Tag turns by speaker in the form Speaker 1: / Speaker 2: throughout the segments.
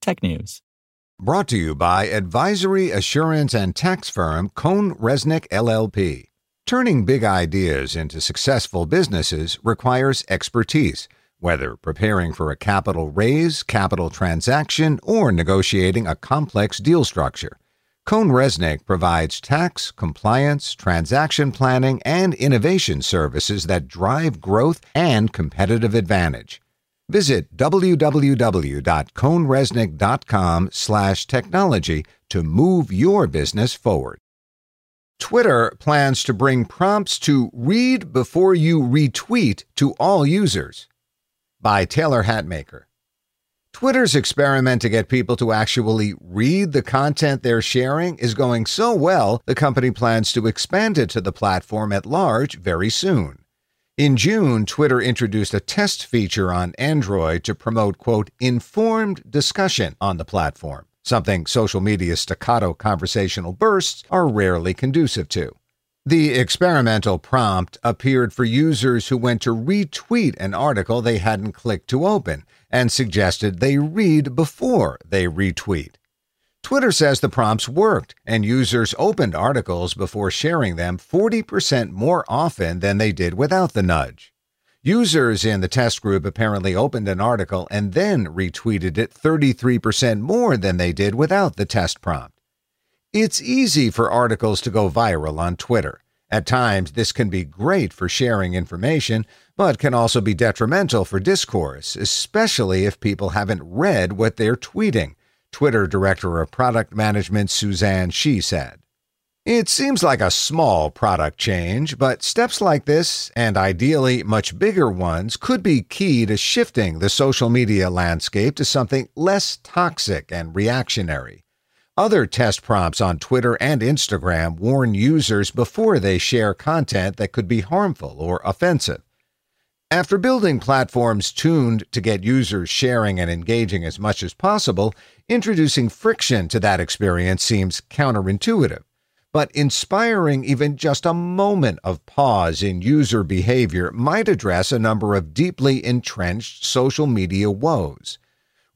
Speaker 1: technews.
Speaker 2: Brought to you by advisory assurance and tax firm Cohn Reznick LLP. Turning big ideas into successful businesses requires expertise, whether preparing for a capital raise, capital transaction, or negotiating a complex deal structure. Cohn Reznick provides tax, compliance, transaction planning, and innovation services that drive growth and competitive advantage. Visit www.cohnreznick.com slash technology to move your business forward. Twitter plans to bring prompts to read before you retweet to all users. By Taylor Hatmaker. Twitter's experiment to get people to actually read the content they're sharing is going so well, the company plans to expand it to the platform at large very soon. In June, Twitter introduced a test feature on Android to promote, quote, informed discussion on the platform, something social media's staccato conversational bursts are rarely conducive to. The experimental prompt appeared for users who went to retweet an article they hadn't clicked to open and suggested they read before they retweet. Twitter says the prompts worked, and users opened articles before sharing them 40% more often than they did without the nudge. Users in the test group apparently opened an article and then retweeted it 33% more than they did without the test prompt. It's easy for articles to go viral on Twitter. At times, this can be great for sharing information, but can also be detrimental for discourse, especially if people haven't read what they're tweeting, Twitter Director of Product Management Suzanne Xie said. It seems like a small product change, but steps like this, and ideally much bigger ones, could be key to shifting the social media landscape to something less toxic and reactionary. Other test prompts on Twitter and Instagram warn users before they share content that could be harmful or offensive. After building platforms tuned to get users sharing and engaging as much as possible, introducing friction to that experience seems counterintuitive. But inspiring even just a moment of pause in user behavior might address a number of deeply entrenched social media woes.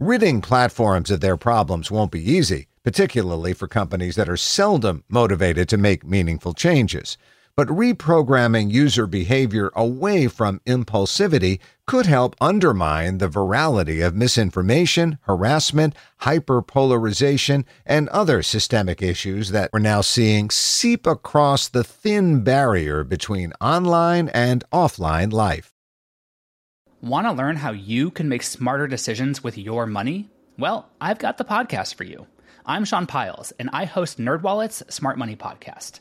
Speaker 2: Ridding platforms of their problems won't be easy, particularly for companies that are seldom motivated to make meaningful changes but reprogramming user behavior away from impulsivity could help undermine the virality of misinformation, harassment, hyperpolarization, and other systemic issues that we're now seeing seep across the thin barrier between online and offline life.
Speaker 3: Want to learn how you can make smarter decisions with your money? Well, I've got the podcast for you. I'm Sean Pyles, and I host NerdWallet's Smart Money Podcast.